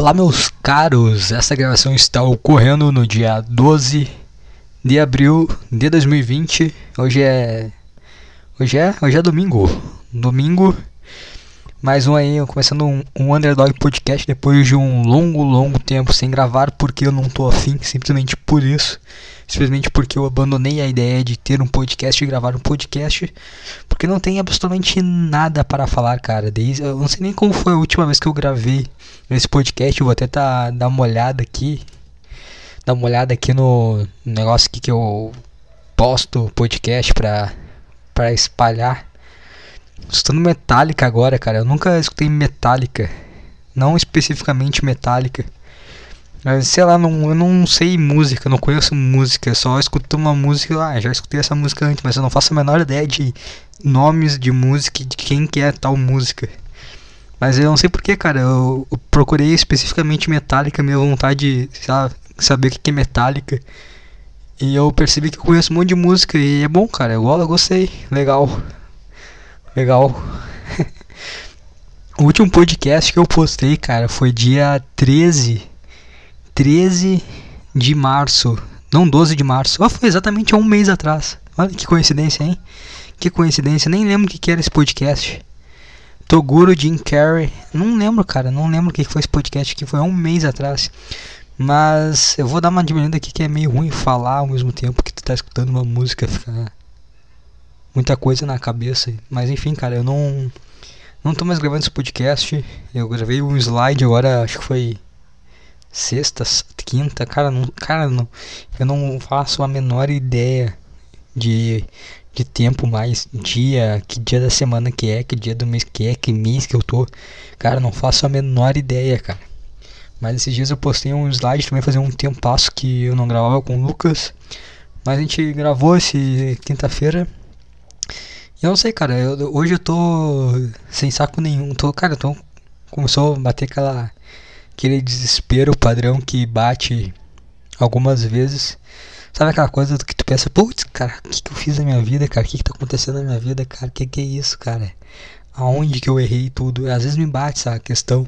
Olá, meus caros! Essa gravação está ocorrendo no dia 12 de abril de 2020. Hoje é. Hoje é. Hoje é domingo. Domingo. Mais um aí, começando um, um Underdog Podcast depois de um longo, longo tempo sem gravar, porque eu não tô afim, simplesmente por isso. Simplesmente porque eu abandonei a ideia de ter um podcast e gravar um podcast. Porque não tem absolutamente nada para falar, cara. Desde, eu não sei nem como foi a última vez que eu gravei esse podcast. Eu vou até tá, dar uma olhada aqui. Dar uma olhada aqui no negócio aqui que eu posto podcast pra, pra espalhar. Escutando Metallica agora, cara. Eu nunca escutei Metallica. Não especificamente Metallica. Mas, sei lá, não, eu não sei música, não conheço música. Só escuto uma música. Ah, já escutei essa música antes, mas eu não faço a menor ideia de nomes de música de quem que é tal música. Mas eu não sei porquê, cara. Eu, procurei especificamente Metallica, minha vontade de saber o que é Metallica. E eu percebi que eu conheço um monte de música e é bom, cara. Eu, eu gostei. Legal. Legal. o último podcast que eu postei, cara, foi dia 13. 13 de março. Não 12 de março. Oh, foi exatamente um mês atrás. Olha que coincidência, hein? Que coincidência. Nem lembro o que, que era esse podcast. Toguro Jim Carrey. Não lembro, cara. Não lembro o que foi esse podcast que foi um mês atrás. Mas eu vou dar uma diminuída aqui que é meio ruim falar ao mesmo tempo que tu tá escutando uma música. Fica muita coisa na cabeça. Mas enfim, cara, eu não não tô mais gravando esse podcast. Eu gravei um slide agora, acho que foi sexta, quinta, cara, não, cara, não, eu não faço a menor ideia de de tempo mais dia, que dia da semana que é, que dia do mês que é, que mês que eu tô. Cara, não faço a menor ideia, cara. Mas esses dias eu postei um slide também fazia um tempo passo que eu não gravava com o Lucas. Mas a gente gravou esse quinta-feira eu não sei, cara. Eu, hoje eu tô sem saco nenhum. Tô, cara, tô, começou a bater aquela, aquele desespero padrão que bate algumas vezes. Sabe aquela coisa que tu pensa, putz, cara, o que, que eu fiz na minha vida, cara? O que, que tá acontecendo na minha vida, cara? O que, que é isso, cara? Aonde que eu errei tudo? Às vezes me bate essa questão.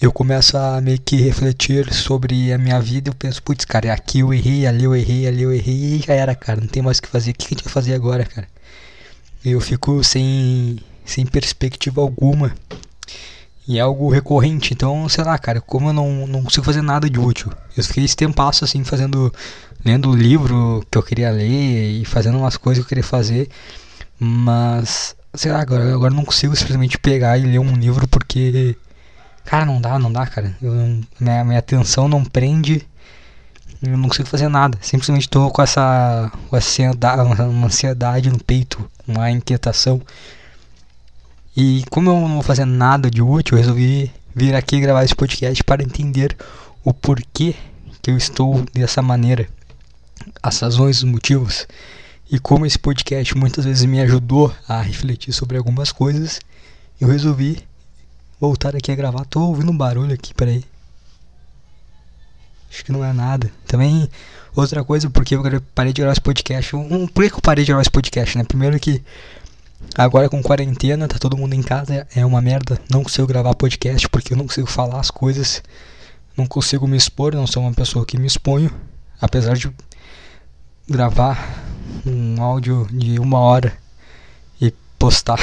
Eu começo a meio que refletir sobre a minha vida. Eu penso, putz, cara, aqui eu errei, ali eu errei, ali eu errei e já era, cara. Não tem mais o que fazer. O que a gente vai fazer agora, cara? eu fico sem, sem perspectiva alguma. E é algo recorrente, então, sei lá, cara, como eu não, não consigo fazer nada de útil. Eu fiquei esse tempasso, assim, fazendo, lendo o livro que eu queria ler e fazendo umas coisas que eu queria fazer. Mas, sei lá, agora, agora não consigo simplesmente pegar e ler um livro porque, cara, não dá, não dá, cara. Eu, minha, minha atenção não prende eu não consigo fazer nada. Simplesmente estou com essa com ansiedade, uma ansiedade no peito, uma inquietação. E como eu não vou fazer nada de útil, eu resolvi vir aqui gravar esse podcast para entender o porquê que eu estou dessa maneira, as razões, os motivos. E como esse podcast muitas vezes me ajudou a refletir sobre algumas coisas, eu resolvi voltar aqui a gravar. Tô ouvindo um barulho aqui, peraí. Acho que não é nada. Também, outra coisa, porque eu parei de gravar esse podcast. Um, por que eu parei de gravar esse podcast, né? Primeiro que agora com quarentena, tá todo mundo em casa, é uma merda. Não consigo gravar podcast porque eu não consigo falar as coisas. Não consigo me expor, não sou uma pessoa que me exponho. Apesar de gravar um áudio de uma hora e postar.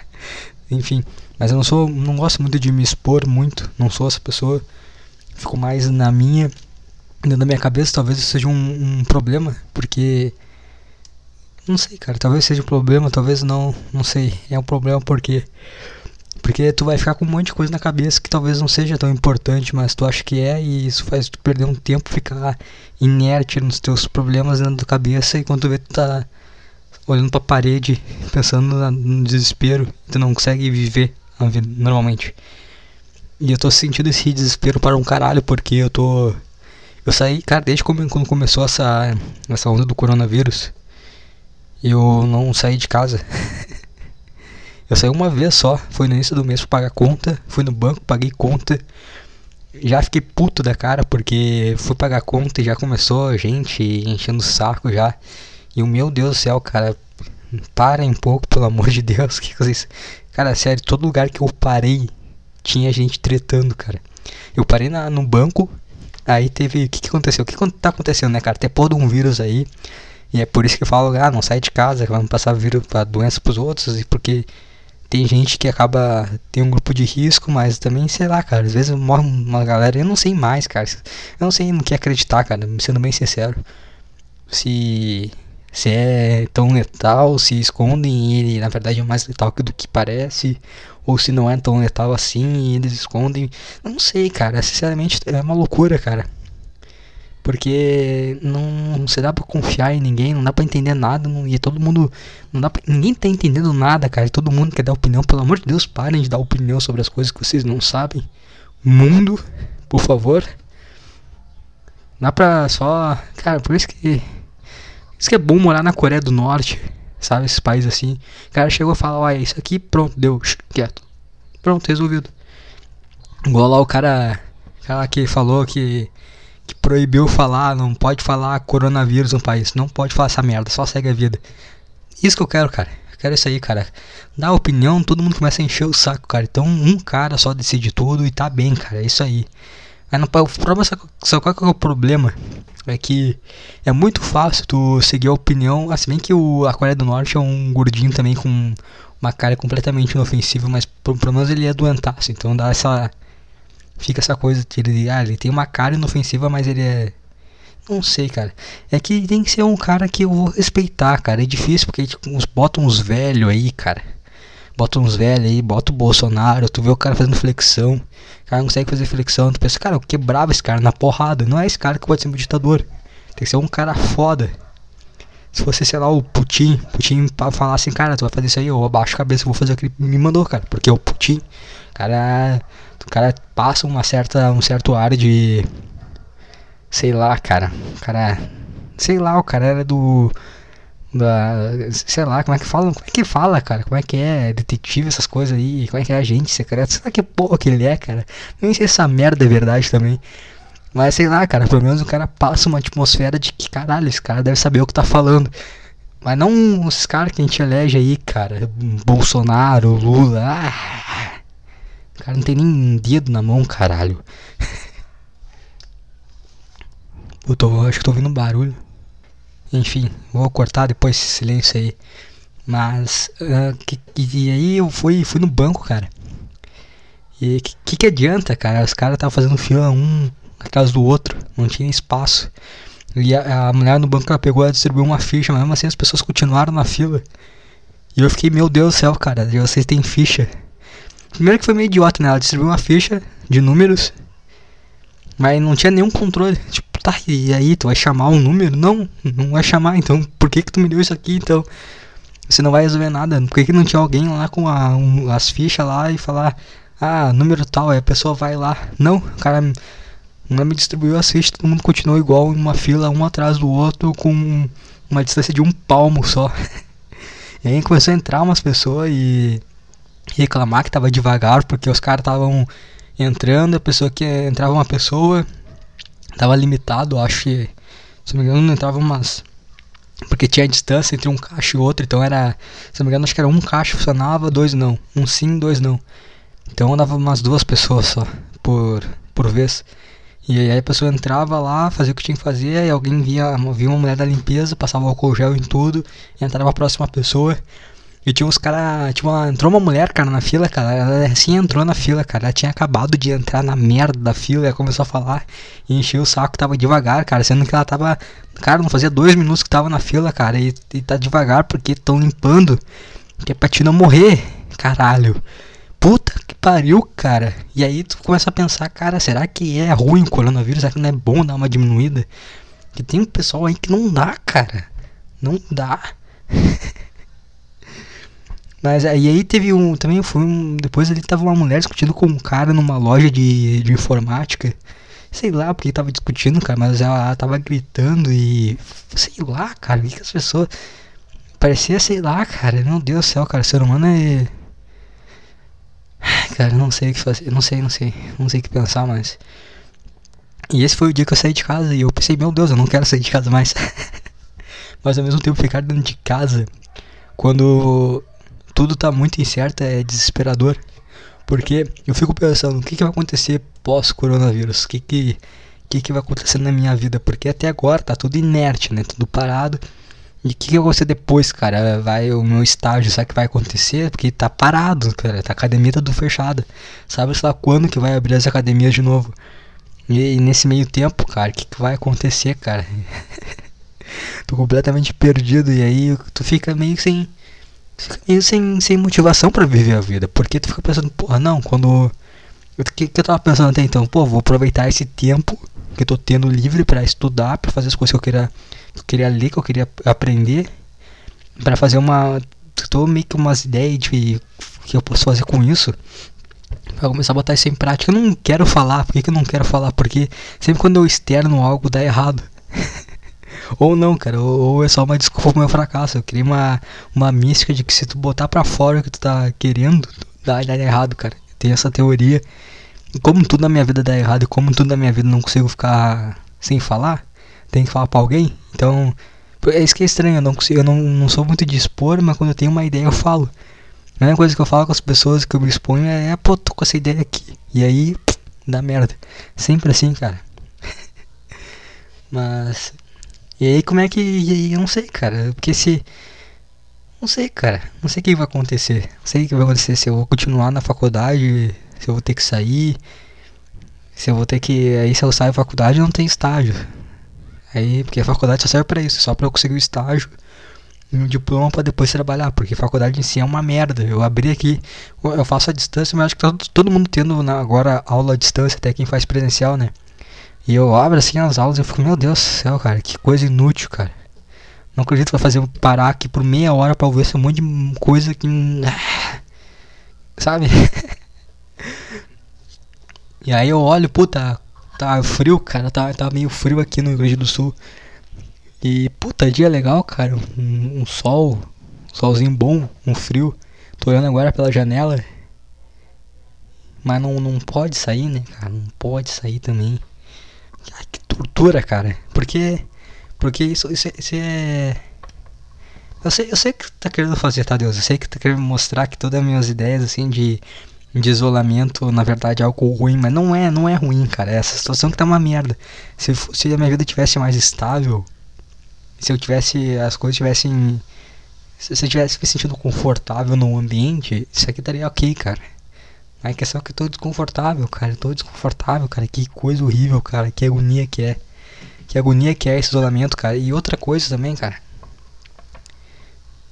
Enfim, mas eu não sou, não gosto muito de me expor muito, não sou essa pessoa fico mais na minha, dentro da minha cabeça, talvez isso seja um, um problema, porque não sei, cara, talvez seja um problema, talvez não, não sei. É um problema porque porque tu vai ficar com um monte de coisa na cabeça que talvez não seja tão importante, mas tu acha que é e isso faz tu perder um tempo, ficar inerte nos teus problemas dentro da cabeça e quando tu vê tu tá olhando pra parede, pensando no desespero, tu não consegue viver a vida normalmente. E eu tô sentindo esse desespero para um caralho, porque eu tô. Eu saí, cara, desde quando começou essa, essa onda do coronavírus, eu não saí de casa. eu saí uma vez só, foi no início do mês pra pagar conta, fui no banco, paguei conta. Já fiquei puto da cara porque fui pagar conta e já começou a gente enchendo o saco já. E o meu Deus do céu, cara, parem um pouco, pelo amor de Deus. Que vocês... Cara, sério, todo lugar que eu parei tinha gente tretando, cara. Eu parei na, no banco, aí teve. O que, que aconteceu? O que tá acontecendo, né, cara? Tem porra de um vírus aí. E é por isso que eu falo, ah, não sai de casa, vamos passar vírus pra doença pros outros, e porque tem gente que acaba. tem um grupo de risco, mas também, sei lá, cara, às vezes morre uma galera, eu não sei mais, cara. Eu não sei no que acreditar, cara, sendo bem sincero. Se. Se é tão letal, se escondem e ele na verdade é mais letal do que parece, ou se não é tão letal assim e eles escondem. Não sei, cara, sinceramente é uma loucura, cara. Porque não, não se dá pra confiar em ninguém, não dá pra entender nada, não, e todo mundo. Não dá pra, ninguém tá entendendo nada, cara. Todo mundo quer dar opinião. Pelo amor de Deus, parem de dar opinião sobre as coisas que vocês não sabem. Mundo, por favor. Dá pra só. Cara, por isso que. Isso que é bom morar na Coreia do Norte, sabe? Esses países assim. O cara chegou a falar, olha, isso aqui, pronto, deu, quieto. Pronto, resolvido. Igual lá o cara. O cara que falou que que proibiu falar, não pode falar coronavírus no país, não pode falar essa merda, só segue a vida. Isso que eu quero, cara. Eu quero isso aí, cara. Dá opinião, todo mundo começa a encher o saco, cara. Então um cara só decide tudo e tá bem, cara. É isso aí. Mas não, o problema, só qual é o problema? É que é muito fácil tu seguir a opinião, assim bem que o, a Coreia do Norte é um gordinho também com uma cara completamente inofensiva, mas pelo menos ele é doentaço, então dá essa fica essa coisa que ele, ah, ele tem uma cara inofensiva, mas ele é. Não sei, cara. É que tem que ser um cara que eu vou respeitar, cara. É difícil porque tipo, uns, bota uns velhos aí, cara. Bota uns velhos aí, bota o Bolsonaro, tu vê o cara fazendo flexão. O cara não consegue fazer flexão. Tu pensa, cara, eu quebrava esse cara na porrada. Não é esse cara que pode ser um ditador. Tem que ser um cara foda. Se fosse, sei lá, o Putin, Putin falar assim, cara, tu vai fazer isso aí, eu abaixo a cabeça, vou fazer o que ele me mandou, cara. Porque é o Putin. Cara, o cara passa uma certa, um certo ar de. Sei lá, cara. O cara. Sei lá, o cara era do. Da, sei lá, como é que fala? Como é que fala, cara? Como é que é detetive, essas coisas aí? Como é que é agente secreto? Sei lá que porra que ele é, cara. Nem sei se essa merda é verdade também. Mas sei lá, cara, pelo menos o cara passa uma atmosfera de que caralho, esse cara deve saber o que tá falando. Mas não os caras que a gente elege aí, cara. Bolsonaro, Lula. Ah, o cara não tem nem dedo na mão, caralho. Eu tô, acho que tô ouvindo barulho. Enfim, vou cortar depois esse silêncio aí. Mas, uh, que, e aí eu fui, fui no banco, cara. E que, que, que adianta, cara? Os caras estavam fazendo fila um atrás do outro, não tinha espaço. E a, a mulher no banco ela pegou e distribuiu uma ficha, mas mesmo assim as pessoas continuaram na fila. E eu fiquei, meu Deus do céu, cara, vocês têm ficha. Primeiro que foi meio idiota, né? Ela distribuiu uma ficha de números, mas não tinha nenhum controle. Tipo, tá, e aí, tu vai chamar um número? Não, não vai chamar, então por que que tu me deu isso aqui, então? Você não vai resolver nada. Por que que não tinha alguém lá com a, um, as fichas lá e falar, ah, número tal, aí a pessoa vai lá. Não, o cara não me distribuiu as fichas, todo mundo continuou igual uma fila, um atrás do outro, com uma distância de um palmo só. e aí começou a entrar umas pessoas e reclamar que tava devagar porque os caras estavam entrando, a pessoa que entrava uma pessoa tava limitado, acho que se não me engano não entrava umas porque tinha distância entre um caixa e outro, então era, se não me engano acho que era um caixa funcionava, dois não, um sim, dois não. Então dava umas duas pessoas só por por vez. E aí a pessoa entrava lá, fazia o que tinha que fazer, e alguém via, via uma mulher da limpeza, passava álcool gel em tudo, entrava a próxima pessoa. E tinha uns caras. Tipo, entrou uma mulher, cara, na fila, cara. Ela assim entrou na fila, cara. Ela tinha acabado de entrar na merda da fila. Ela começou a falar e encheu o saco, tava devagar, cara. Sendo que ela tava. Cara, não fazia dois minutos que tava na fila, cara. E, e tá devagar porque estão limpando. Que é pra te não morrer, caralho. Puta que pariu, cara. E aí tu começa a pensar, cara, será que é ruim o coronavírus? Será que não é bom dar uma diminuída? Que tem um pessoal aí que não dá, cara. Não dá. Mas aí, aí teve um. Também foi um. Depois ali tava uma mulher discutindo com um cara numa loja de, de informática. Sei lá porque tava discutindo, cara, mas ela tava gritando e. Sei lá, cara, o que, que as pessoas. Parecia, sei lá, cara. Meu Deus do céu, cara, ser humano é. Cara, não sei o que fazer. Não sei, não sei. Não sei o que pensar mais. E esse foi o dia que eu saí de casa e eu pensei, meu Deus, eu não quero sair de casa mais. mas ao mesmo tempo ficar dentro de casa. Quando tudo tá muito incerto é desesperador. Porque eu fico pensando, o que, que vai acontecer pós-coronavírus? O que, que, que, que vai acontecer na minha vida? Porque até agora tá tudo inerte, né? Tudo parado. E o que, que vai acontecer depois, cara? Vai o meu estágio, sabe o que vai acontecer? Porque tá parado, cara. Tá, a academia tá tudo fechada. Sabe lá quando que vai abrir as academias de novo? E, e nesse meio tempo, cara, o que, que vai acontecer, cara? tô completamente perdido. E aí tu fica meio sem. Fica meio sem, sem motivação para viver a vida. Porque tu fica pensando, porra, não, quando. O que, que eu tava pensando até então? Pô, vou aproveitar esse tempo que eu tô tendo livre para estudar, para fazer as coisas que eu queria que eu queria ler, que eu queria aprender, para fazer uma. Tô meio que umas ideias de que eu posso fazer com isso. Pra começar a botar isso em prática. Eu não quero falar. Por que, que eu não quero falar? Porque sempre quando eu externo algo dá errado. Ou não, cara. Ou, ou, é só uma desculpa pro meu fracasso. Eu criei uma, uma mística de que se tu botar pra fora o que tu tá querendo, dá, dá errado, cara. Tem essa teoria. Como tudo na minha vida dá errado e como tudo na minha vida não consigo ficar sem falar, tem que falar pra alguém. Então, é isso que é estranho. Eu não, consigo, eu não, não sou muito de expor, mas quando eu tenho uma ideia eu falo. A única coisa que eu falo com as pessoas que eu me exponho é, é pô, tô com essa ideia aqui. E aí, pff, dá merda. Sempre assim, cara. mas. E aí, como é que. Eu não sei, cara. Porque se. Não sei, cara. Não sei o que vai acontecer. Não sei o que vai acontecer se eu vou continuar na faculdade, se eu vou ter que sair. Se eu vou ter que. Aí se eu sair da faculdade não tem estágio. Aí, porque a faculdade só serve para isso, só para eu conseguir o estágio e um diploma para depois trabalhar, porque faculdade em si é uma merda. Eu abri aqui, eu faço a distância, mas acho que tá todo mundo tendo agora aula à distância, até quem faz presencial, né? E eu abro assim as aulas e eu fico, meu Deus do céu, cara, que coisa inútil, cara. Não acredito que vai fazer eu parar aqui por meia hora pra ver esse monte de coisa que. Sabe? e aí eu olho, puta, Tá frio, cara. Tá, tá meio frio aqui no Rio Grande do Sul. E puta, dia legal, cara. Um, um sol. Um solzinho bom, um frio. Tô olhando agora pela janela. Mas não, não pode sair, né, cara? Não pode sair também. Ai, que tortura, cara. Porque. Porque isso, isso, isso é. Eu sei, eu sei que tá querendo fazer, tá, Deus? Eu sei que tá querendo mostrar que todas as minhas ideias, assim, de de isolamento, na verdade, é algo ruim, mas não é, não é ruim, cara. É essa situação que tá uma merda. Se, se a minha vida tivesse mais estável, se eu tivesse, as coisas tivessem, se eu tivesse me sentindo confortável no ambiente, isso aqui estaria ok, cara. A questão é que eu tô desconfortável, cara. Eu tô desconfortável, cara. Que coisa horrível, cara. Que agonia que é. Que agonia que é esse isolamento, cara. E outra coisa também, cara.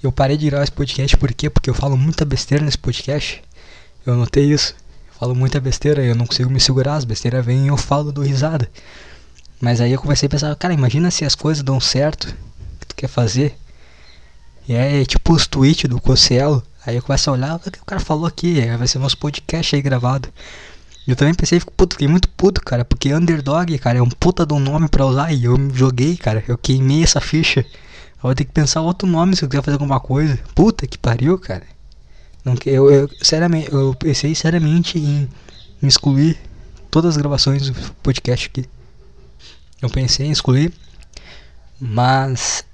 Eu parei de gravar esse podcast por quê? Porque eu falo muita besteira nesse podcast. Eu notei isso. Eu falo muita besteira, eu não consigo me segurar, as besteiras vêm e eu falo do risada. Mas aí eu comecei a pensar, cara, imagina se as coisas dão certo, que tu quer fazer. E é tipo os tweets do Cocielo. Aí eu começo a olhar o que o cara falou aqui, vai ser nosso podcast aí gravado. Eu também pensei, fico puto, fiquei muito puto, cara, porque Underdog, cara, é um puta de um nome pra usar e eu joguei, cara, eu queimei essa ficha. Eu vou ter que pensar outro nome se eu quiser fazer alguma coisa. Puta que pariu, cara. Não, eu, eu, seriamente, eu pensei seriamente em, em excluir todas as gravações do podcast aqui. Eu pensei em excluir, mas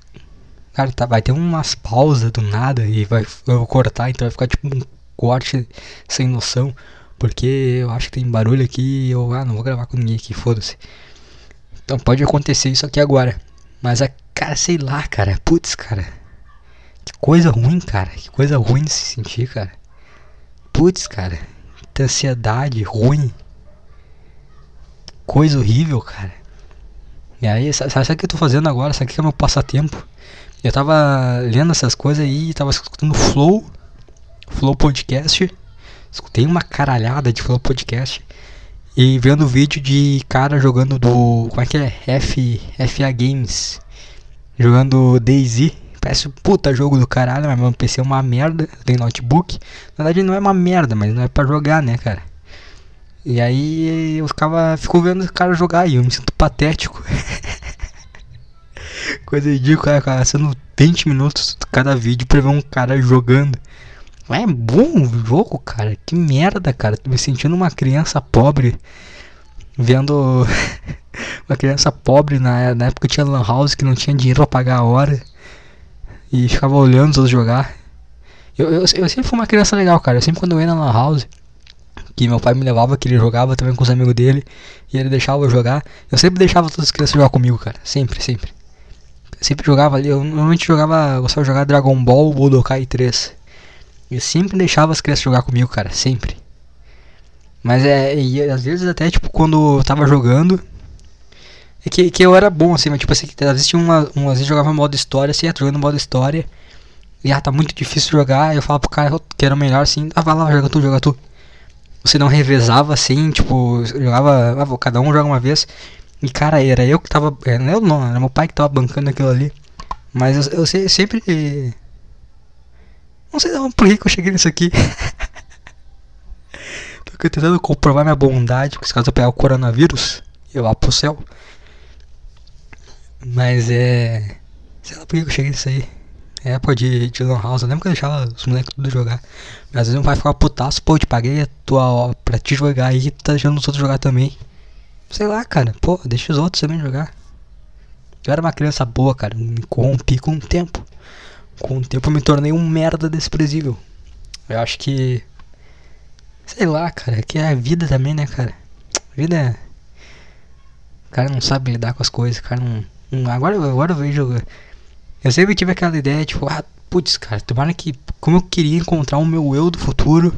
cara, tá, vai ter umas pausas do nada e vai eu vou cortar, então vai ficar tipo um corte sem noção, porque eu acho que tem barulho aqui e eu ah, não vou gravar com ninguém aqui, foda-se. Então pode acontecer isso aqui agora. Mas a cara, sei lá, cara, putz, cara. Que coisa ruim, cara. Que coisa ruim de se sentir, cara. Putz, cara. Que ansiedade ruim. Coisa horrível, cara. E aí, sabe, sabe o que eu tô fazendo agora? Sabe o que é meu passatempo? Eu tava lendo essas coisas aí, tava escutando Flow, Flow Podcast. Escutei uma caralhada de Flow Podcast. E vendo vídeo de cara jogando do. Como é que é? F, FA Games. Jogando DayZ. Parece puta jogo do caralho, mas meu PC é uma merda. Tem notebook. Na verdade não é uma merda, mas não é pra jogar, né, cara? E aí eu ficava. Fico vendo o cara jogar e eu me sinto patético. Coisa ridícula, cara. Sendo 20 minutos cada vídeo pra ver um cara jogando. Mas é bom o jogo, cara. Que merda, cara. Tô me sentindo uma criança pobre. Vendo uma criança pobre na, na época tinha Lan House que não tinha dinheiro pra pagar a hora e ficava olhando os outros jogar. Eu, eu, eu, sempre fui uma criança legal, cara. Eu sempre quando eu ia na Lan House, que meu pai me levava, que ele jogava também com os amigos dele, e ele deixava eu jogar. Eu sempre deixava todas as crianças jogar comigo, cara. Sempre, sempre. Sempre jogava ali, eu normalmente jogava, gostava de jogar Dragon Ball Budokai 3. Eu sempre deixava as crianças jogar comigo, cara, sempre. Mas é, e às vezes até tipo quando eu tava jogando, é que, que eu era bom assim, mas tipo assim, às vezes tinha uma, uma às vezes jogava modo história, assim, ia jogando modo história. E ah, tá muito difícil jogar, eu falava pro cara que era melhor assim, ah, vai lá, joga tu, joga tu você não revezava assim, tipo, jogava, ah, cada um joga uma vez. E cara, era eu que tava, era, eu não, era meu pai que tava bancando aquilo ali. Mas eu, eu sempre não sei não, por que, eu cheguei nisso aqui. Tô tentando comprovar minha bondade, porque caso eu pegar o coronavírus, eu vá pro céu. Mas é. Sei lá por que eu cheguei nisso aí época de, de Lan House, eu lembro que eu deixava os moleques tudo jogar. Mas às vezes meu pai ficava putaço, pô, eu te paguei a tua ó, pra te jogar aí, tá deixando os outros jogar também. Sei lá, cara, pô, deixa os outros também jogar. Eu era uma criança boa, cara, me corrompi com o tempo. Com o tempo eu me tornei um merda desprezível. Eu acho que. Sei lá, cara, que é a vida também, né, cara? A vida é. O cara não sabe lidar com as coisas, o cara não. Agora, agora eu vejo eu sempre tive aquela ideia, tipo, ah, putz, cara, tomara que. Como eu queria encontrar o meu eu do futuro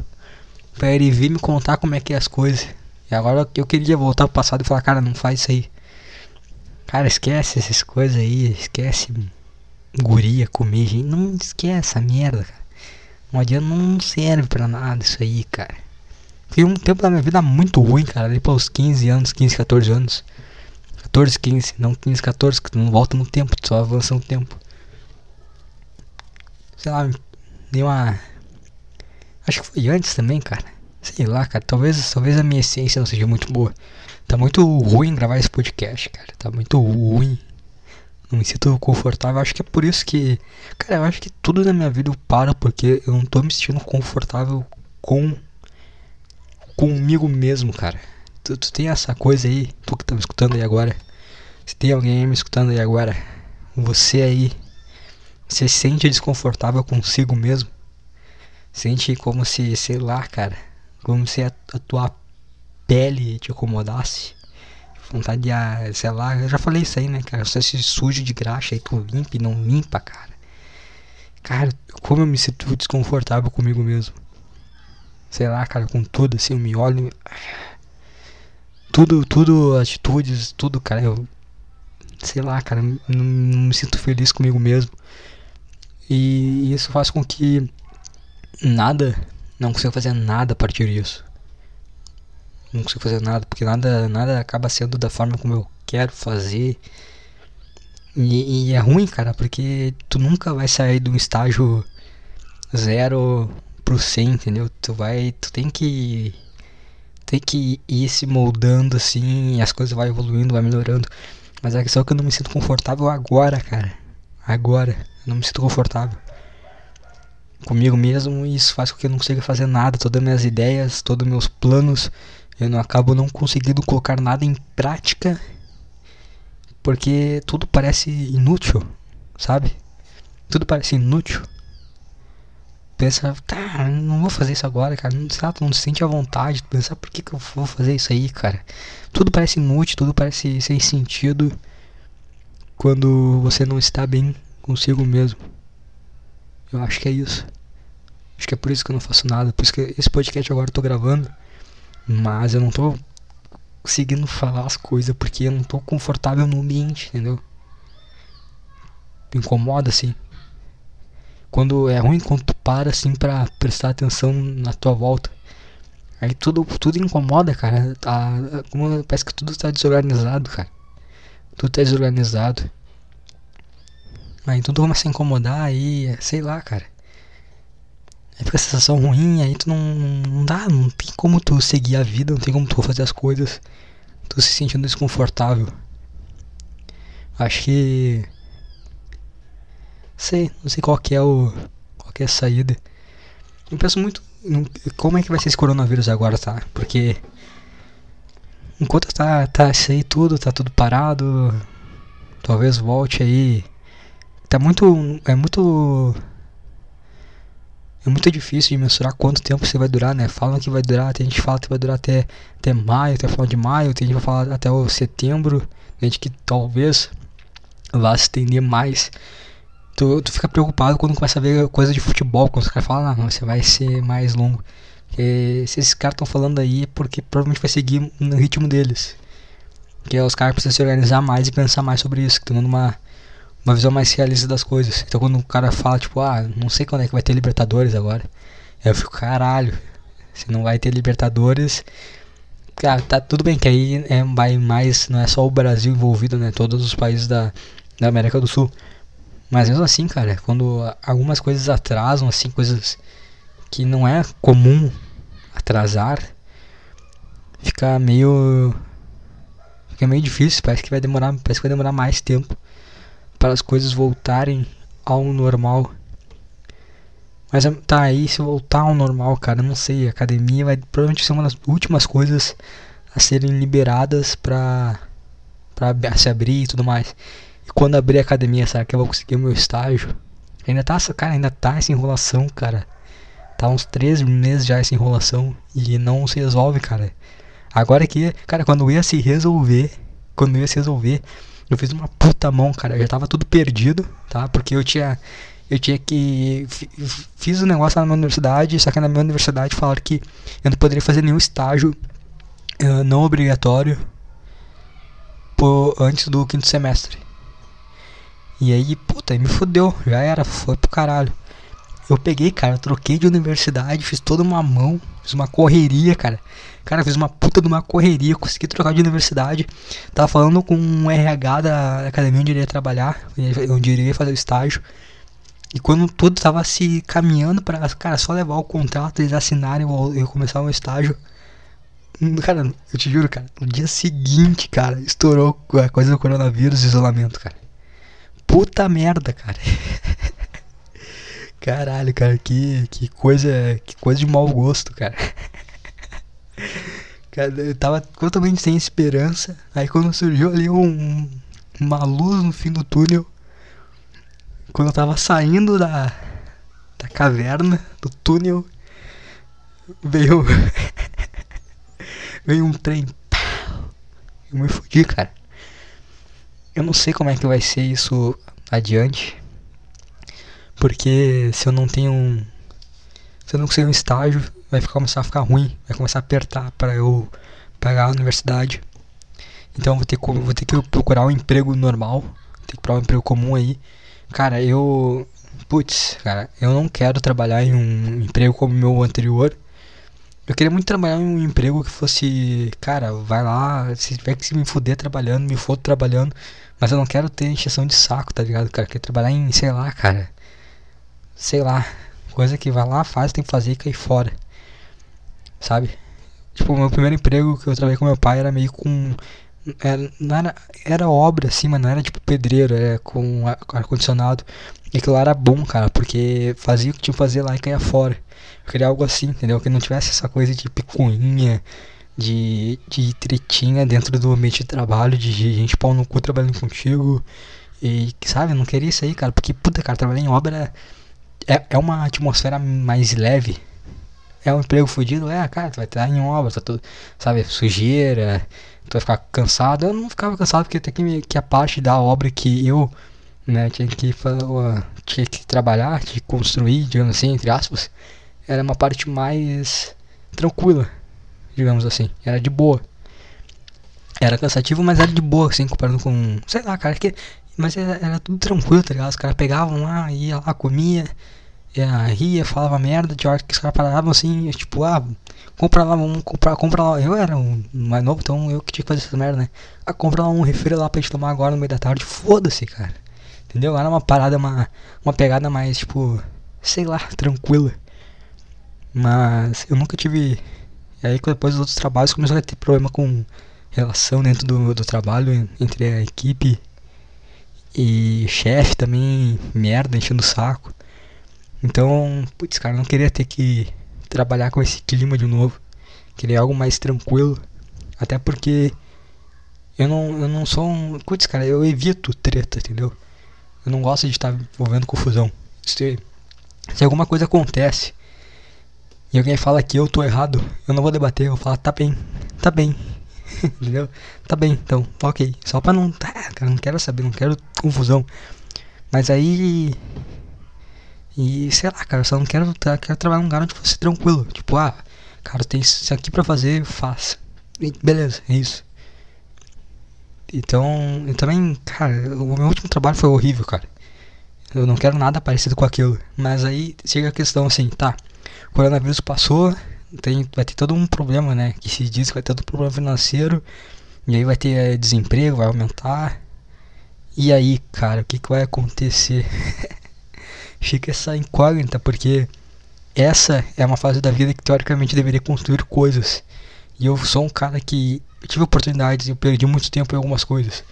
pra ele vir me contar como é que é as coisas. E agora eu queria voltar pro passado e falar, cara, não faz isso aí. Cara, esquece essas coisas aí, esquece guria, comer gente. Não esquece essa merda, cara. Não adianta, não serve pra nada isso aí, cara. Fiquei um tempo da minha vida muito ruim, cara. Ali os 15 anos, 15, 14 anos. 14, 15, não 15, 14, que tu não volta no tempo, tu só avança no tempo sei lá, deu uma. Acho que foi antes também, cara. Sei lá, cara. Talvez, talvez a minha essência não seja muito boa. Tá muito ruim gravar esse podcast, cara. Tá muito ruim. Não me sinto confortável. Acho que é por isso que. Cara, eu acho que tudo na minha vida eu paro porque eu não tô me sentindo confortável com. comigo mesmo, cara. Tu, tu tem essa coisa aí, tu que tá me escutando aí agora. Se tem alguém me escutando aí agora, você aí você se sente desconfortável consigo mesmo? Sente como se, sei lá, cara, como se a, a tua pele te incomodasse. Vontade de, ah, sei lá, eu já falei isso aí, né, cara? Você se suja de graxa aí, tu limpa e não limpa, cara. Cara, como eu me sinto desconfortável comigo mesmo. Sei lá, cara, com tudo assim, eu me olho. Tudo, tudo, atitudes, tudo, cara. Eu, sei lá, cara, não, não me sinto feliz comigo mesmo. E isso faz com que nada, não consiga fazer nada a partir disso. Não consigo fazer nada, porque nada, nada acaba sendo da forma como eu quero fazer. E, e é ruim, cara, porque tu nunca vai sair de um estágio zero pro 100, entendeu? Tu vai, tu tem que tem que ir se moldando assim, as coisas vai evoluindo, vai melhorando. Mas a questão é que eu não me sinto confortável agora, cara. Agora não me sinto confortável comigo mesmo e isso faz com que eu não consiga fazer nada, todas as minhas ideias, todos os meus planos, eu não acabo não conseguindo colocar nada em prática porque tudo parece inútil, sabe? Tudo parece inútil. Pensa, tá, não vou fazer isso agora, cara. Não, sabe, não se sente à vontade. Pensar por que, que eu vou fazer isso aí, cara. Tudo parece inútil, tudo parece sem sentido quando você não está bem consigo mesmo. Eu acho que é isso. Acho que é por isso que eu não faço nada. Por isso que esse podcast agora eu tô gravando. Mas eu não tô conseguindo falar as coisas porque eu não tô confortável no ambiente, entendeu? Me incomoda assim. Quando é ruim quando tu para assim pra prestar atenção na tua volta. Aí tudo, tudo incomoda, cara. Como, parece que tudo tá desorganizado, cara. Tudo tá desorganizado. Aí tudo começa a incomodar aí, sei lá, cara. Aí fica a sensação ruim, aí tu não, não dá, não tem como tu seguir a vida, não tem como tu fazer as coisas. Tu se sentindo desconfortável. Acho que. Sei, não sei qual que é o. qual que é a saída. Eu penso muito como é que vai ser esse coronavírus agora, tá? Porque enquanto tá, tá isso aí tudo, tá tudo parado, talvez volte aí Tá muito. É muito. É muito difícil de mensurar quanto tempo você vai durar, né? Falam que vai durar, tem gente que fala que vai durar até, até maio, até final de maio, tem gente que vai falar até o setembro, tem gente que talvez vá se estender mais. Tu, tu fica preocupado quando começa a ver coisa de futebol, quando os caras falam, ah, não, você vai ser mais longo. Porque se esses caras estão falando aí é porque provavelmente vai seguir no ritmo deles. Que os caras precisam se organizar mais e pensar mais sobre isso, que estão dando uma, uma visão mais realista das coisas. Então quando o cara fala, tipo, ah, não sei quando é que vai ter Libertadores agora. Eu fico, caralho, se não vai ter Libertadores. Cara, tá tudo bem que aí é vai mais, não é só o Brasil envolvido, né? Todos os países da, da América do Sul. Mas mesmo assim, cara, quando algumas coisas atrasam, assim, coisas que não é comum atrasar, fica meio fica meio difícil, parece que vai demorar, parece que vai demorar mais tempo para as coisas voltarem ao normal. Mas tá aí, se voltar ao normal, cara, não sei, academia vai provavelmente ser uma das últimas coisas a serem liberadas para para se abrir e tudo mais. E quando abrir a academia, será que eu vou conseguir o meu estágio? Ainda tá, cara, ainda tá essa enrolação, cara. Tá uns três meses já essa enrolação e não se resolve, cara. Agora que, cara, quando ia se resolver, quando ia se resolver, eu fiz uma puta mão, cara. Eu já tava tudo perdido, tá? Porque eu tinha eu tinha que fiz o um negócio na minha universidade, só que na minha universidade falaram que eu não poderia fazer nenhum estágio uh, não obrigatório por, antes do quinto semestre. E aí, puta, aí me fudeu, já era, foi pro caralho. Eu peguei, cara, troquei de universidade, fiz toda uma mão, fiz uma correria, cara. Cara, fiz uma puta de uma correria, consegui trocar de universidade. Tava falando com um RH da academia onde iria trabalhar, onde iria fazer o estágio. E quando tudo tava se caminhando para, cara, só levar o contrato, eles assinarem eu começar o estágio. Hum, cara, eu te juro, cara, no dia seguinte, cara, estourou a coisa do coronavírus isolamento, cara. Puta merda, cara. Caralho, cara, que, que coisa. Que coisa de mau gosto, cara. Cara, eu tava totalmente sem esperança. Aí quando surgiu ali um, uma luz no fim do túnel. Quando eu tava saindo da, da caverna, do túnel, veio. veio um trem. Eu me fudi, cara. Eu não sei como é que vai ser isso adiante. Porque se eu não tenho um. Se eu não conseguir um estágio, vai começar a ficar ruim, vai começar a apertar para eu pagar a universidade. Então vou ter, vou ter que procurar um emprego normal, ter que procurar um emprego comum aí. Cara, eu. Putz, cara, eu não quero trabalhar em um emprego como o meu anterior. Eu queria muito trabalhar em um emprego que fosse, cara, vai lá, se tiver que se me fuder trabalhando, me fodo trabalhando, mas eu não quero ter encheção de saco, tá ligado, cara? Eu quero trabalhar em, sei lá, cara, sei lá, coisa que vai lá, faz, tem que fazer e cair fora. Sabe? Tipo, meu primeiro emprego que eu trabalhei com meu pai era meio com. Era, era, era obra assim, mas não era tipo pedreiro, era com ar-condicionado. E aquilo lá era bom, cara, porque fazia o que tinha que fazer lá e caía fora. Eu queria algo assim, entendeu? Que não tivesse essa coisa de picuinha, de, de tretinha dentro do ambiente de trabalho, de gente pau no cu trabalhando contigo. E, sabe, eu não queria isso aí, cara, porque, puta, cara, trabalhar em obra é, é uma atmosfera mais leve. É um emprego fodido, é, cara, tu vai estar em obra, tá tudo, sabe, sujeira, tu vai ficar cansado. Eu não ficava cansado porque até que, que a parte da obra que eu, né, tinha que, tinha que trabalhar, tinha que construir, digamos assim, entre aspas, era uma parte mais tranquila, digamos assim, era de boa. Era cansativo, mas era de boa, assim, comparando com, sei lá, cara, que mas era, era, tudo tranquilo, tá ligado? Os caras pegavam lá, ia lá, comia, ia, ria, falava merda, de hora que os caras paravam assim, tipo, ah, compra lá, vamos comprar, compra lá. Eu era um mais novo, então eu que tinha que fazer essa merda, né? Ah, compra lá um refri lá pra gente tomar agora no meio da tarde, foda-se, cara. Entendeu? Era uma parada, uma, uma pegada mais, tipo, sei lá, tranquila. Mas eu nunca tive. E aí depois dos outros trabalhos começou a ter problema com relação dentro do, do trabalho entre a equipe e chefe também, merda, enchendo o saco. Então, putz, cara, não queria ter que trabalhar com esse clima de novo. Queria algo mais tranquilo. Até porque eu não, eu não sou um. Putz, cara, eu evito treta, entendeu? Eu não gosto de estar envolvendo confusão. Se, se alguma coisa acontece e alguém fala que eu tô errado, eu não vou debater, eu vou falar, tá bem, tá bem. Entendeu? Tá bem, então, ok. Só pra não. Tá, cara, não quero saber, não quero confusão. Mas aí. E sei lá, cara, só não quero, quero trabalhar num lugar onde fosse tranquilo. Tipo, ah, cara, tem isso aqui pra fazer, faça. E beleza, é isso. Então, eu também, cara, o meu último trabalho foi horrível, cara. Eu não quero nada parecido com aquilo. Mas aí chega a questão assim, tá. O coronavírus passou, tem, vai ter todo um problema, né? Que se diz que vai ter todo um problema financeiro. E aí vai ter é, desemprego, vai aumentar. E aí, cara, o que, que vai acontecer? Fica essa incógnita, porque essa é uma fase da vida que teoricamente deveria construir coisas. E eu sou um cara que tive oportunidades e eu perdi muito tempo em algumas coisas.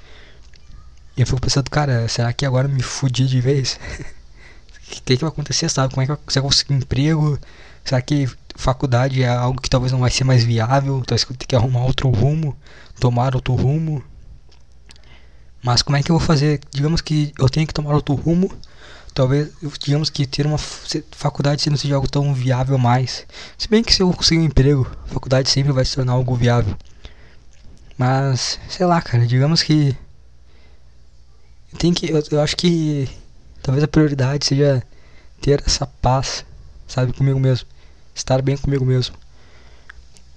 E eu fico pensando, cara, será que agora me fudi de vez? O que, que vai acontecer, sabe? Como é que eu, se conseguir emprego? Será que faculdade é algo que talvez não vai ser mais viável? Talvez eu tenha que arrumar outro rumo, tomar outro rumo. Mas como é que eu vou fazer? Digamos que eu tenho que tomar outro rumo. Talvez, digamos que ter uma faculdade não seja algo tão viável mais. Se bem que se eu conseguir um emprego, a faculdade sempre vai se tornar algo viável. Mas, sei lá, cara, digamos que. Tem que. Eu, eu acho que. Talvez a prioridade seja ter essa paz, sabe, comigo mesmo. Estar bem comigo mesmo.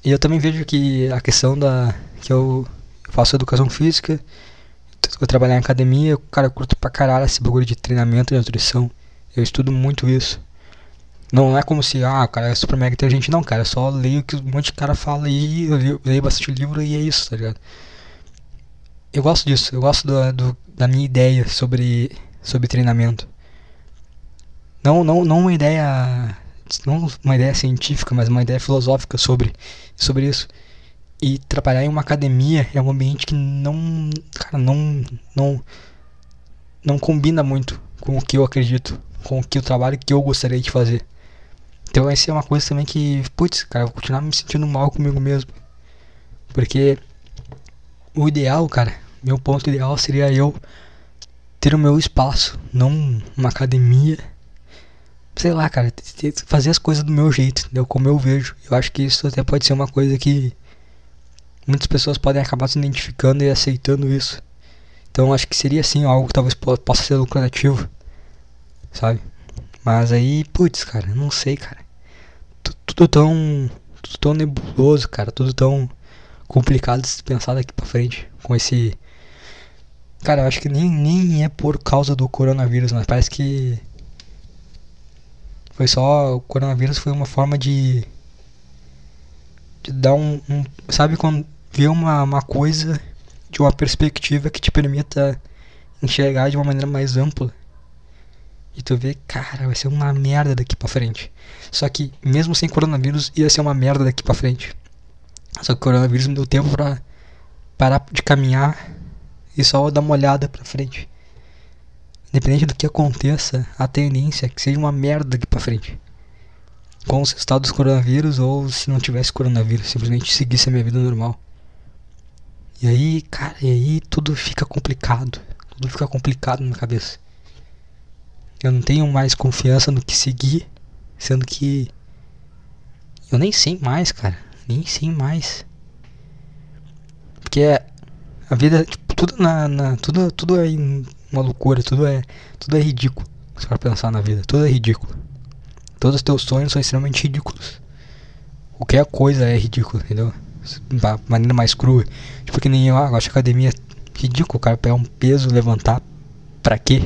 E eu também vejo que a questão da. que eu faço educação física eu trabalhar em academia, cara, eu curto pra caralho esse bagulho de treinamento e nutrição. Eu estudo muito isso. Não é como se, ah, cara é super mega inteligente, não, cara. Eu só leio o que um monte de cara fala aí, eu leio, leio bastante livro e é isso, tá ligado? Eu gosto disso, eu gosto do, do, da minha ideia sobre, sobre treinamento. Não, não, não uma ideia. Não uma ideia científica, mas uma ideia filosófica sobre, sobre isso. E trabalhar em uma academia é um ambiente que não, cara, não, não, não combina muito com o que eu acredito, com o que o trabalho que eu gostaria de fazer. Então vai ser uma coisa também que, putz, cara, eu vou continuar me sentindo mal comigo mesmo. Porque o ideal, cara, meu ponto ideal seria eu ter o meu espaço, não uma academia. Sei lá, cara, fazer as coisas do meu jeito, entendeu? Como eu vejo. Eu acho que isso até pode ser uma coisa que muitas pessoas podem acabar se identificando e aceitando isso. Então acho que seria assim algo que talvez possa ser lucrativo, sabe? Mas aí, putz, cara, não sei, cara. Tudo tão, tudo tão nebuloso, cara, tudo tão complicado de pensar daqui pra frente com esse Cara, eu acho que nem, nem é por causa do coronavírus, mas parece que foi só o coronavírus foi uma forma de de dar um, um sabe quando ver uma, uma coisa de uma perspectiva que te permita enxergar de uma maneira mais ampla. E tu vê, cara, vai ser uma merda daqui pra frente. Só que, mesmo sem coronavírus, ia ser uma merda daqui pra frente. Só que o coronavírus me deu tempo pra parar de caminhar e só dar uma olhada pra frente. Independente do que aconteça, a tendência é que seja uma merda daqui pra frente. Com os resultados do coronavírus ou se não tivesse coronavírus, simplesmente seguisse a minha vida normal. E aí, cara, e aí tudo fica complicado. Tudo fica complicado na cabeça. Eu não tenho mais confiança no que seguir, sendo que eu nem sei mais, cara. Nem sei mais. Porque a vida, tipo, tudo na, na tudo, tudo é uma loucura, tudo é, tudo é ridículo. For pensar na vida, tudo é ridículo. Todos os teus sonhos são extremamente ridículos. Qualquer coisa é ridícula, entendeu? da maneira mais crua. Tipo que nem eu, ah, acho academia ridículo, cara, pegar um peso, levantar, pra quê?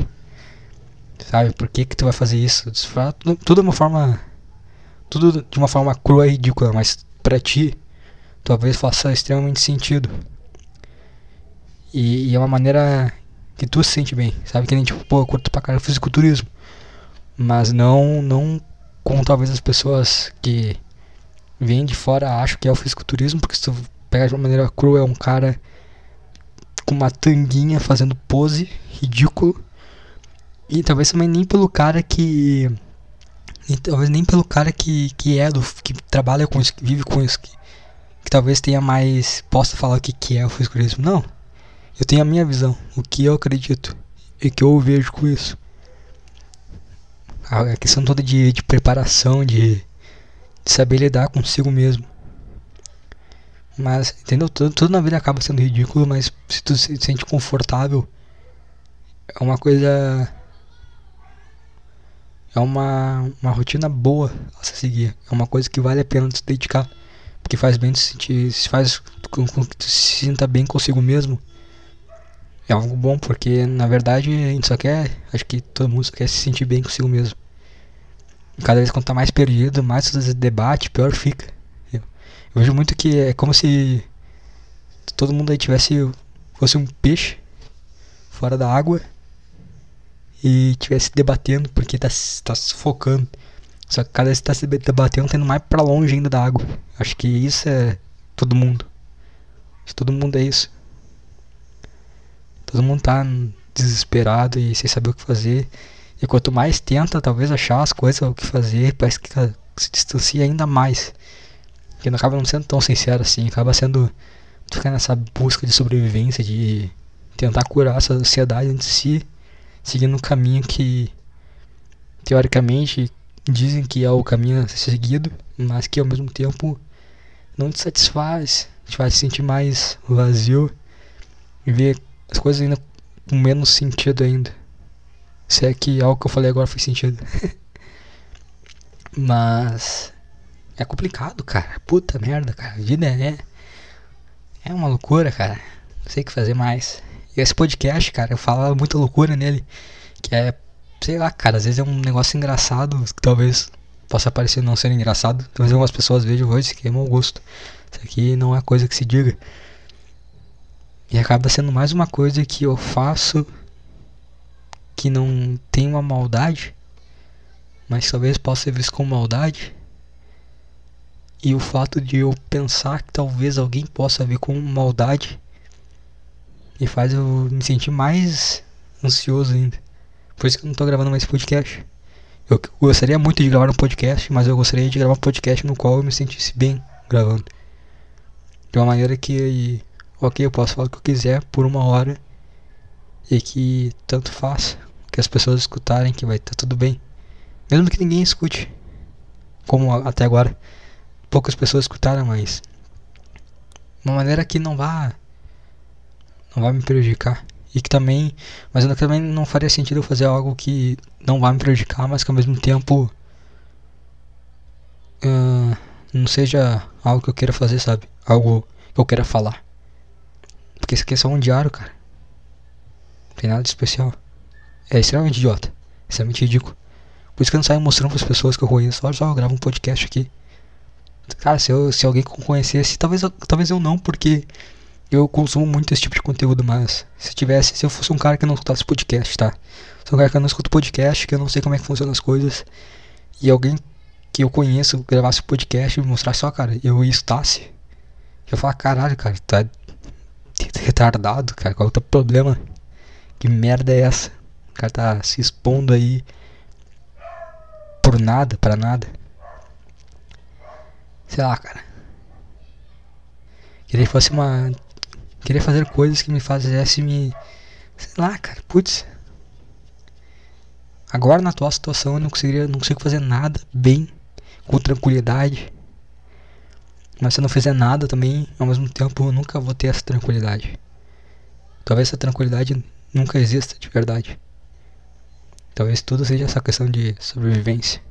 Sabe, por que que tu vai fazer isso? Tudo, tudo é uma forma, tudo de uma forma crua e ridícula, mas pra ti, talvez faça extremamente sentido. E, e, é uma maneira que tu se sente bem, sabe? Que nem tipo, pô, eu curto pra caralho fisiculturismo. Mas não, não com talvez as pessoas que vem de fora acho que é o fisiculturismo, porque se tu pega de uma maneira crua é um cara com uma tanguinha fazendo pose, ridículo. E talvez também nem pelo cara que. Talvez nem pelo cara que, que é do. que trabalha com isso, que vive com isso. Que, que talvez tenha mais. possa falar o que, que é o fisiculturismo. Não. Eu tenho a minha visão, o que eu acredito e que eu vejo com isso. A questão toda de, de preparação, de de saber lidar consigo mesmo. Mas, entendeu? Tudo, tudo na vida acaba sendo ridículo, mas se tu se sente confortável, é uma coisa. É uma, uma rotina boa a se seguir. É uma coisa que vale a pena se dedicar. Porque faz bem se sentir. Se faz com que tu se sinta bem consigo mesmo. É algo bom, porque na verdade a gente só quer. Acho que todo mundo só quer se sentir bem consigo mesmo. Cada vez quando tá mais perdido, mais você debate, pior fica. Eu, eu vejo muito que é como se todo mundo aí tivesse. fosse um peixe fora da água e tivesse debatendo porque tá, tá sufocando. Só que cada vez que tá se debatendo, tá indo mais pra longe ainda da água. Acho que isso é todo mundo. Todo mundo é isso. Todo mundo tá desesperado e sem saber o que fazer. E quanto mais tenta, talvez, achar as coisas, o que fazer, parece que se distancia ainda mais. Que não acaba não sendo tão sincero assim, acaba sendo. ficar nessa busca de sobrevivência, de tentar curar essa ansiedade de si, seguindo um caminho que, teoricamente, dizem que é o caminho a ser seguido, mas que ao mesmo tempo não te satisfaz, te faz sentir mais vazio e ver as coisas ainda com menos sentido ainda. Se é que algo que eu falei agora faz sentido. Mas é complicado, cara. Puta merda, cara. A vida é é uma loucura, cara. Não sei o que fazer mais. E esse podcast, cara, eu falava muita loucura nele, que é, sei lá, cara, às vezes é um negócio engraçado, que talvez possa parecer não ser engraçado. Talvez algumas pessoas vejam hoje que é mau gosto. Isso aqui não é coisa que se diga. E acaba sendo mais uma coisa que eu faço que não tem uma maldade, mas talvez possa ser visto como maldade. E o fato de eu pensar que talvez alguém possa ver como maldade me faz eu me sentir mais ansioso ainda. Por isso que eu não estou gravando mais podcast. Eu gostaria muito de gravar um podcast, mas eu gostaria de gravar um podcast no qual eu me sentisse bem gravando. De uma maneira que, ok, eu posso falar o que eu quiser por uma hora e que tanto faça que as pessoas escutarem que vai estar tá tudo bem. Mesmo que ninguém escute. Como até agora. Poucas pessoas escutaram, mas. Uma maneira que não vá. Não vai me prejudicar. E que também. Mas também não faria sentido eu fazer algo que não vai me prejudicar, mas que ao mesmo tempo. Uh, não seja algo que eu queira fazer, sabe? Algo que eu queira falar. Porque isso aqui é só um diário, cara. Não tem nada de especial é extremamente idiota. Extremamente ridículo. Por isso que eu não saio mostrando para as pessoas que eu conheço. Olha só, eu gravo um podcast aqui. Cara, se, eu, se alguém conhecesse, talvez, talvez eu não, porque eu consumo muito esse tipo de conteúdo, mas se tivesse, se eu fosse um cara que não escutasse podcast, tá? Sou um cara que eu não escuto podcast, que eu não sei como é que funcionam as coisas, e alguém que eu conheço gravasse podcast e me mostrasse só, cara, eu escutasse, eu ia falar, caralho, cara, tá retardado, cara, qual é o teu problema? Que merda é essa? O cara tá se expondo aí por nada, para nada. Sei lá, cara. Queria que fosse uma. Queria fazer coisas que me fizessem me. Sei lá, cara. Putz. Agora na atual situação eu não conseguiria, não consigo fazer nada bem, com tranquilidade. Mas se eu não fizer nada também, ao mesmo tempo eu nunca vou ter essa tranquilidade. Talvez essa tranquilidade nunca exista de verdade. Talvez tudo seja essa questão de sobrevivência.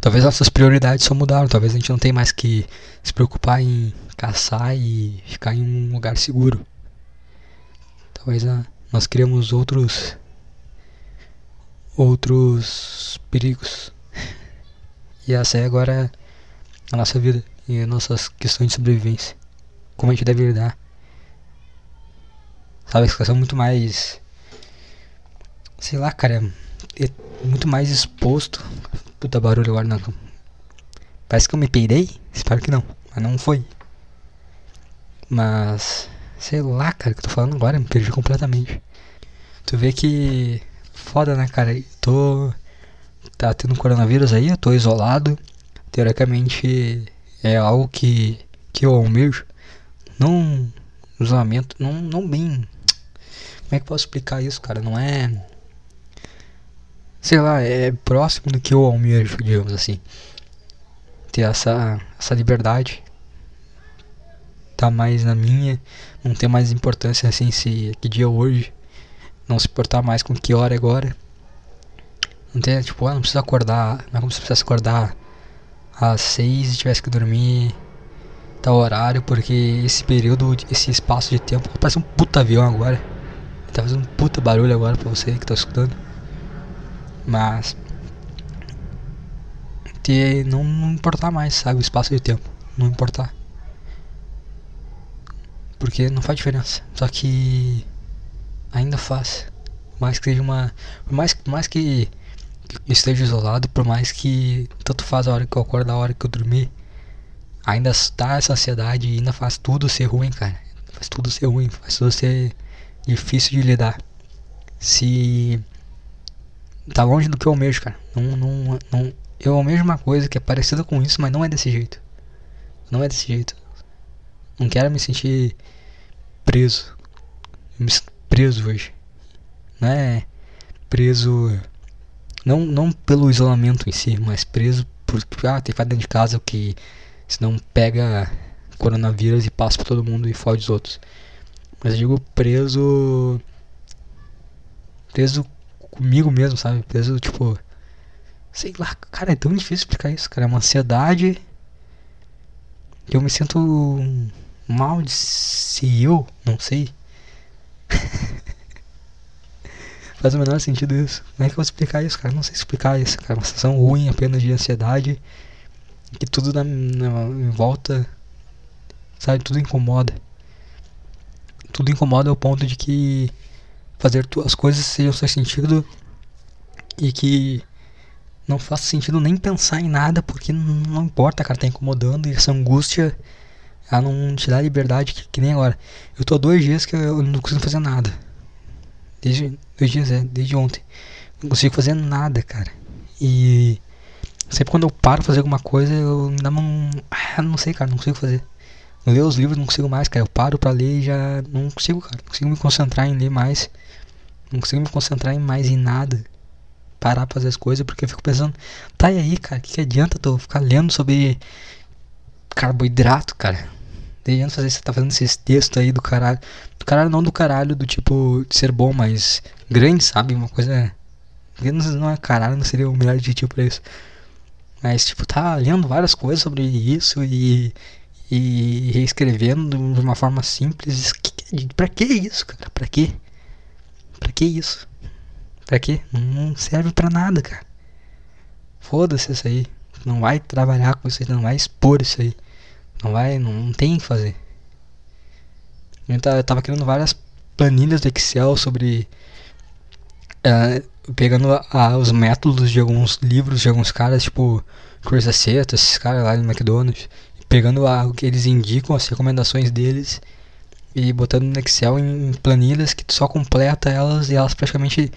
Talvez nossas prioridades só mudaram. Talvez a gente não tenha mais que se preocupar em caçar e ficar em um lugar seguro. Talvez ah, nós criamos outros outros perigos. E essa é agora a nossa vida e as nossas questões de sobrevivência. Como a gente deve lidar. Sabe, as coisas muito mais sei lá, cara, é muito mais exposto. Puta barulho agora não. Parece que eu me peidei? Espero que não, mas não foi. Mas, sei lá, cara, o que eu tô falando agora, me perdi completamente. Tu vê que foda, né, cara? Tô tá tendo coronavírus aí, eu tô isolado. Teoricamente é algo que que eu almejo. Não isolamento, não não bem. Como é que eu posso explicar isso, cara? Não é sei lá, é próximo do que eu almejo, digamos assim. ter essa, essa liberdade. Tá mais na minha, não ter mais importância assim se que dia é hoje. Não se importar mais com que hora é agora. Não tem, tipo, ah, não precisa acordar. Não é como se precisasse acordar às seis e tivesse que dormir tal horário, porque esse período, esse espaço de tempo parece um puta avião agora. Tá fazendo um puta barulho agora pra você que tá escutando. Mas ter não, importar mais, sabe, o espaço de tempo, não importar. Porque não faz diferença. Só que ainda faz. Por mais que seja uma, por mais, por mais que esteja isolado, por mais que tanto faz a hora que eu acordo, a hora que eu dormir, ainda está essa ansiedade e ainda faz tudo ser ruim, cara. Faz tudo ser ruim, faz tudo ser difícil de lidar. Se tá longe do que eu almejo, cara. Não, não, não, eu almejo uma coisa que é parecida com isso, mas não é desse jeito. Não é desse jeito. Não quero me sentir preso. Me preso hoje. Não é preso não, não pelo isolamento em si, mas preso por ah, ter que ficar dentro de casa que senão pega coronavírus e passa pra todo mundo e fode os outros. Mas eu digo preso. Preso comigo mesmo, sabe? Preso, tipo. Sei lá, cara, é tão difícil explicar isso, cara. É uma ansiedade. Eu me sinto mal de ser eu, não sei. Faz o menor sentido isso. Como é que eu vou explicar isso, cara? Não sei explicar isso, cara. Uma sensação ruim apenas de ansiedade. Que tudo na, na, em volta. Sabe? Tudo incomoda tudo incomoda ao ponto de que fazer as coisas sejam sem sentido e que não faça sentido nem pensar em nada porque não importa, cara, tá incomodando e essa angústia ela não te dá liberdade que, que nem agora. Eu tô há dois dias que eu não consigo fazer nada. Desde dois dias, é, desde ontem. Não consigo fazer nada, cara. E sempre quando eu paro fazer alguma coisa, eu me dá um. Ah, não sei, cara, não consigo fazer ler os livros não consigo mais, cara. Eu paro pra ler e já não consigo, cara. Não consigo me concentrar em ler mais. Não consigo me concentrar em mais em nada. Parar pra fazer as coisas, porque eu fico pensando, tá e aí, cara, que, que adianta tu ficar lendo sobre carboidrato, cara? Adianta fazer, você tá fazendo esses textos aí do caralho. Do caralho, não do caralho do tipo de ser bom, mas grande, sabe? Uma coisa. Não é caralho, não seria o melhor adjetivo pra isso. Mas, tipo, tá lendo várias coisas sobre isso e e reescrevendo de uma forma simples. Pra que isso, cara? Pra que? Pra que isso? Pra que? Não serve pra nada, cara. Foda-se isso aí. Não vai trabalhar com isso aí, não vai expor isso aí. Não vai, não, não tem o que fazer. Eu tava criando várias planilhas do Excel sobre. Uh, pegando uh, os métodos de alguns livros de alguns caras, tipo Chris Aceta, esses caras lá no McDonald's pegando a, o que eles indicam, as recomendações deles e botando no Excel em planilhas que tu só completa elas e elas praticamente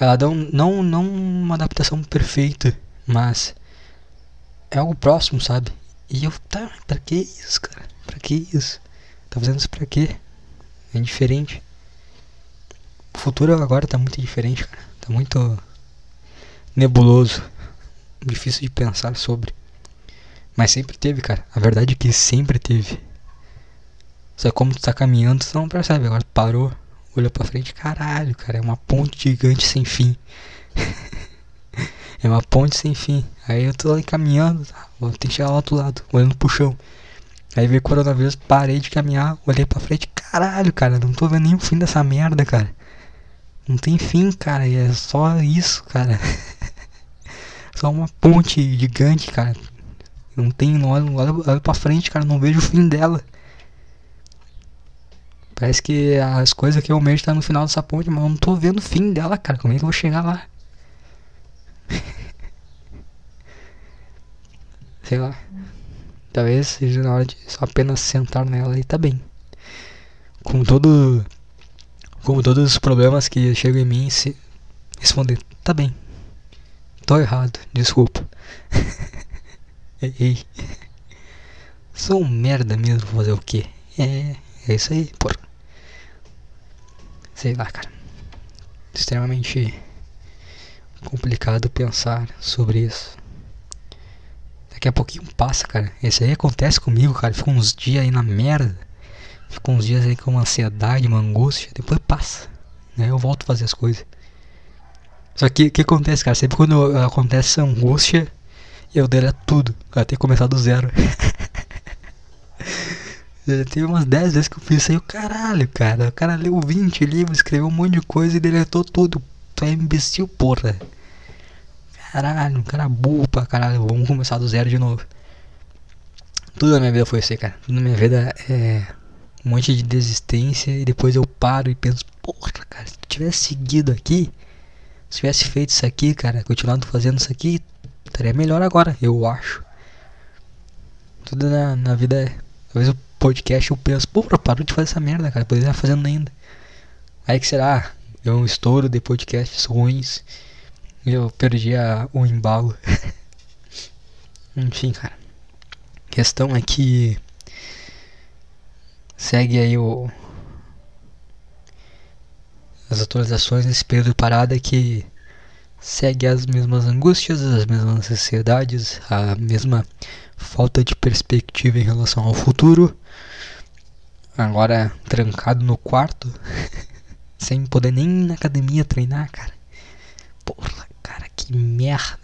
ela dão não não uma adaptação perfeita, mas é algo próximo, sabe? E eu tá, para que isso, cara? Para que isso? Tá fazendo isso para quê? É diferente. O futuro agora tá muito diferente, cara. Tá muito nebuloso, difícil de pensar sobre. Mas sempre teve, cara. A verdade é que sempre teve. Só que como tu tá caminhando, tu não percebe. Agora parou, olhou pra frente, caralho, cara. É uma ponte gigante sem fim. é uma ponte sem fim. Aí eu tô ali caminhando, tá? Vou ter que chegar lá do outro lado, olhando pro chão. Aí veio o coronavírus, parei de caminhar, olhei pra frente, caralho, cara, não tô vendo o fim dessa merda, cara. Não tem fim, cara, e é só isso, cara. só uma ponte gigante, cara. Não tem, não olho, olho, olho pra frente, cara, não vejo o fim dela. Parece que as coisas que eu almejo tá no final dessa ponte, mas eu não tô vendo o fim dela, cara. Como é que eu vou chegar lá? Sei lá. Talvez seja na hora de só apenas sentar nela e tá bem. Com todo. Como todos os problemas que chegam em mim, se responder, tá bem. Tô errado, desculpa. Ei. Sou um merda mesmo, fazer o quê? É, é isso aí, porra. Sei lá, cara. Extremamente complicado pensar sobre isso. Daqui a pouquinho passa, cara. Esse aí acontece comigo, cara. Fica uns dias aí na merda. Fica uns dias aí com uma ansiedade, uma angústia. Depois passa. Né? Eu volto a fazer as coisas. Só que o que acontece, cara? Sempre quando acontece essa angústia, eu deleto tudo. Até começar do zero. Teve umas 10 vezes que eu fiz isso aí, o caralho, cara. O cara leu 20 livros, escreveu um monte de coisa e deletou tudo. Tu é imbecil, porra. Caralho, um cara burro pra caralho. Vamos começar do zero de novo. Tudo na minha vida foi assim, cara. Tudo na minha vida é um monte de desistência e depois eu paro e penso, porra, cara, se tu tivesse seguido aqui, se tivesse feito isso aqui, cara, continuado fazendo isso aqui, estaria melhor agora, eu acho. Tudo na, na vida é. Talvez o podcast eu penso, porra, parou de fazer essa merda, cara. Poderia estar fazendo ainda. Aí que será? Deu um estouro de podcasts ruins. E eu perdi a, o embalo. Enfim, cara. Questão é que. Segue aí o. As atualizações nesse período de parada que segue as mesmas angústias, as mesmas ansiedades, a mesma falta de perspectiva em relação ao futuro. Agora trancado no quarto, sem poder nem ir na academia treinar, cara. Porra, cara, que merda.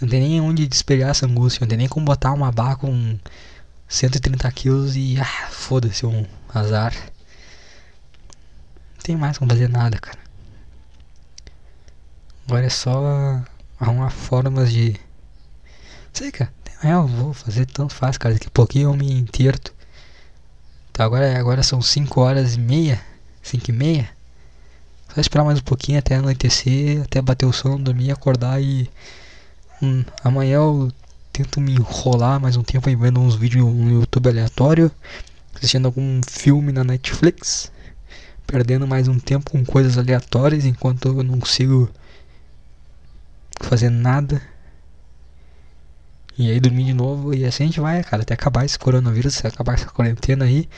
Não tem nem onde despejar essa angústia, não tem nem como botar uma barra com 130 quilos e ah, foda-se um azar. Não tem mais como fazer nada, cara. Agora é só arrumar formas de. Sei, cara. É, eu vou fazer tanto fácil, cara. Daqui a pouquinho eu me enterto. Então agora, agora são 5 horas e meia. 5 e meia. Só esperar mais um pouquinho até anoitecer, até bater o sono, dormir, acordar e. Hum, amanhã eu tento me enrolar mais um tempo aí vendo uns vídeos no YouTube aleatório, assistindo algum filme na Netflix, perdendo mais um tempo com coisas aleatórias enquanto eu não consigo fazer nada. E aí dormir de novo e assim a gente vai, cara, até acabar esse coronavírus, acabar essa quarentena aí.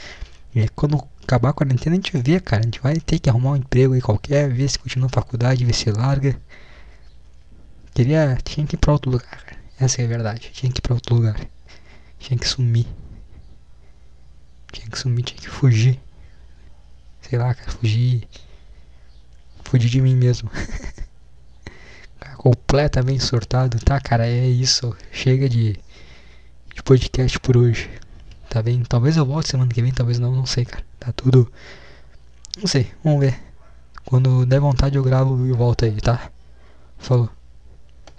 E aí, quando acabar a quarentena a gente vê, cara, a gente vai ter que arrumar um emprego aí qualquer, ver se continua a faculdade, ver se larga. Queria, tinha que ir pra outro lugar, cara. Essa é a verdade, tinha que ir pra outro lugar. Tinha que sumir. Tinha que sumir, tinha que fugir. Sei lá, cara, fugir. Fugir de mim mesmo. completamente surtado, tá, cara? É isso. Chega de, de podcast por hoje. Tá bem? Talvez eu volte semana que vem, talvez não, não sei, cara. Tá tudo. Não sei, vamos ver. Quando der vontade eu gravo e volto aí, tá? Falou.